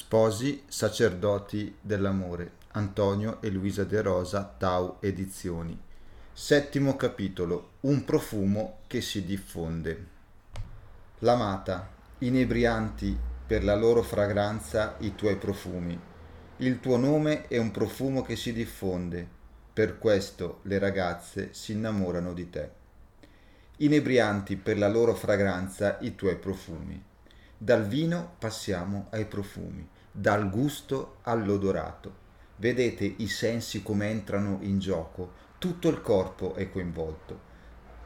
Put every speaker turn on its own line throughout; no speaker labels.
Sposi, sacerdoti dell'amore. Antonio e Luisa De Rosa, Tau Edizioni. Settimo capitolo. Un profumo che si diffonde. L'amata, inebrianti per la loro fragranza i tuoi profumi. Il tuo nome è un profumo che si diffonde. Per questo le ragazze si innamorano di te. Inebrianti per la loro fragranza i tuoi profumi. Dal vino passiamo ai profumi, dal gusto all'odorato. Vedete i sensi come entrano in gioco, tutto il corpo è coinvolto,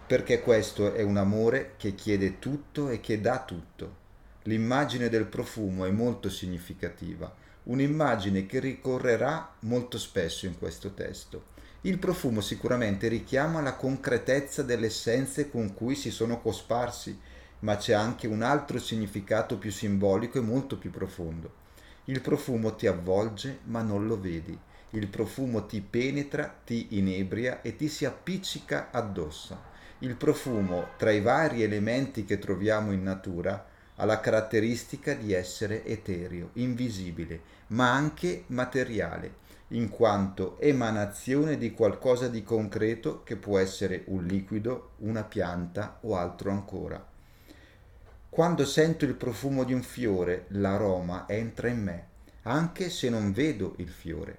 perché questo è un amore che chiede tutto e che dà tutto. L'immagine del profumo è molto significativa, un'immagine che ricorrerà molto spesso in questo testo. Il profumo sicuramente richiama la concretezza delle essenze con cui si sono cosparsi ma c'è anche un altro significato più simbolico e molto più profondo. Il profumo ti avvolge ma non lo vedi. Il profumo ti penetra, ti inebria e ti si appiccica addosso. Il profumo, tra i vari elementi che troviamo in natura, ha la caratteristica di essere etereo, invisibile, ma anche materiale, in quanto emanazione di qualcosa di concreto che può essere un liquido, una pianta o altro ancora. Quando sento il profumo di un fiore, l'aroma entra in me, anche se non vedo il fiore.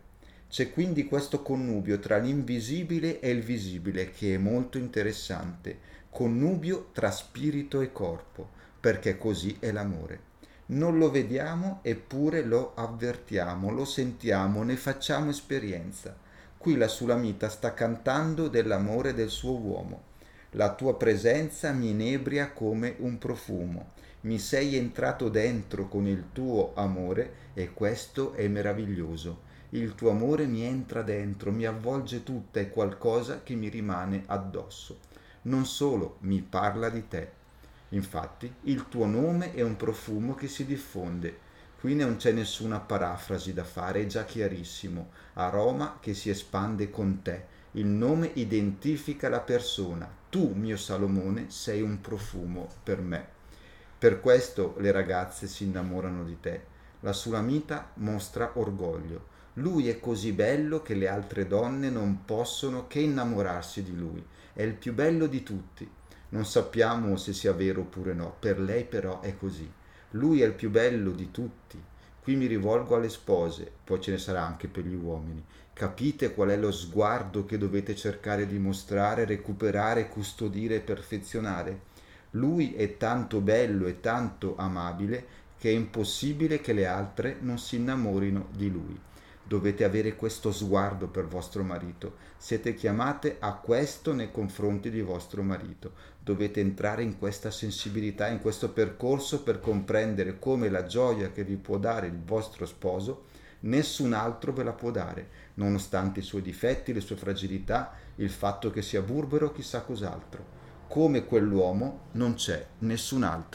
C'è quindi questo connubio tra l'invisibile e il visibile che è molto interessante, connubio tra spirito e corpo, perché così è l'amore. Non lo vediamo eppure lo avvertiamo, lo sentiamo, ne facciamo esperienza. Qui la Sulamita sta cantando dell'amore del suo uomo la tua presenza mi inebria come un profumo. Mi sei entrato dentro con il tuo amore e questo è meraviglioso. Il tuo amore mi entra dentro, mi avvolge tutta, è qualcosa che mi rimane addosso. Non solo mi parla di te. Infatti, il tuo nome è un profumo che si diffonde. Qui non c'è nessuna parafrasi da fare, è già chiarissimo. Aroma che si espande con te il nome identifica la persona. Tu, mio Salomone, sei un profumo per me. Per questo le ragazze si innamorano di te. La Sulamita mostra orgoglio. Lui è così bello che le altre donne non possono che innamorarsi di lui. È il più bello di tutti. Non sappiamo se sia vero oppure no, per lei però è così. Lui è il più bello di tutti. Qui mi rivolgo alle spose, poi ce ne sarà anche per gli uomini. Capite qual è lo sguardo che dovete cercare di mostrare, recuperare, custodire e perfezionare? Lui è tanto bello e tanto amabile che è impossibile che le altre non si innamorino di lui. Dovete avere questo sguardo per vostro marito. Siete chiamate a questo nei confronti di vostro marito. Dovete entrare in questa sensibilità, in questo percorso per comprendere come la gioia che vi può dare il vostro sposo nessun altro ve la può dare, nonostante i suoi difetti, le sue fragilità, il fatto che sia burbero o chissà cos'altro. Come quell'uomo non c'è nessun altro.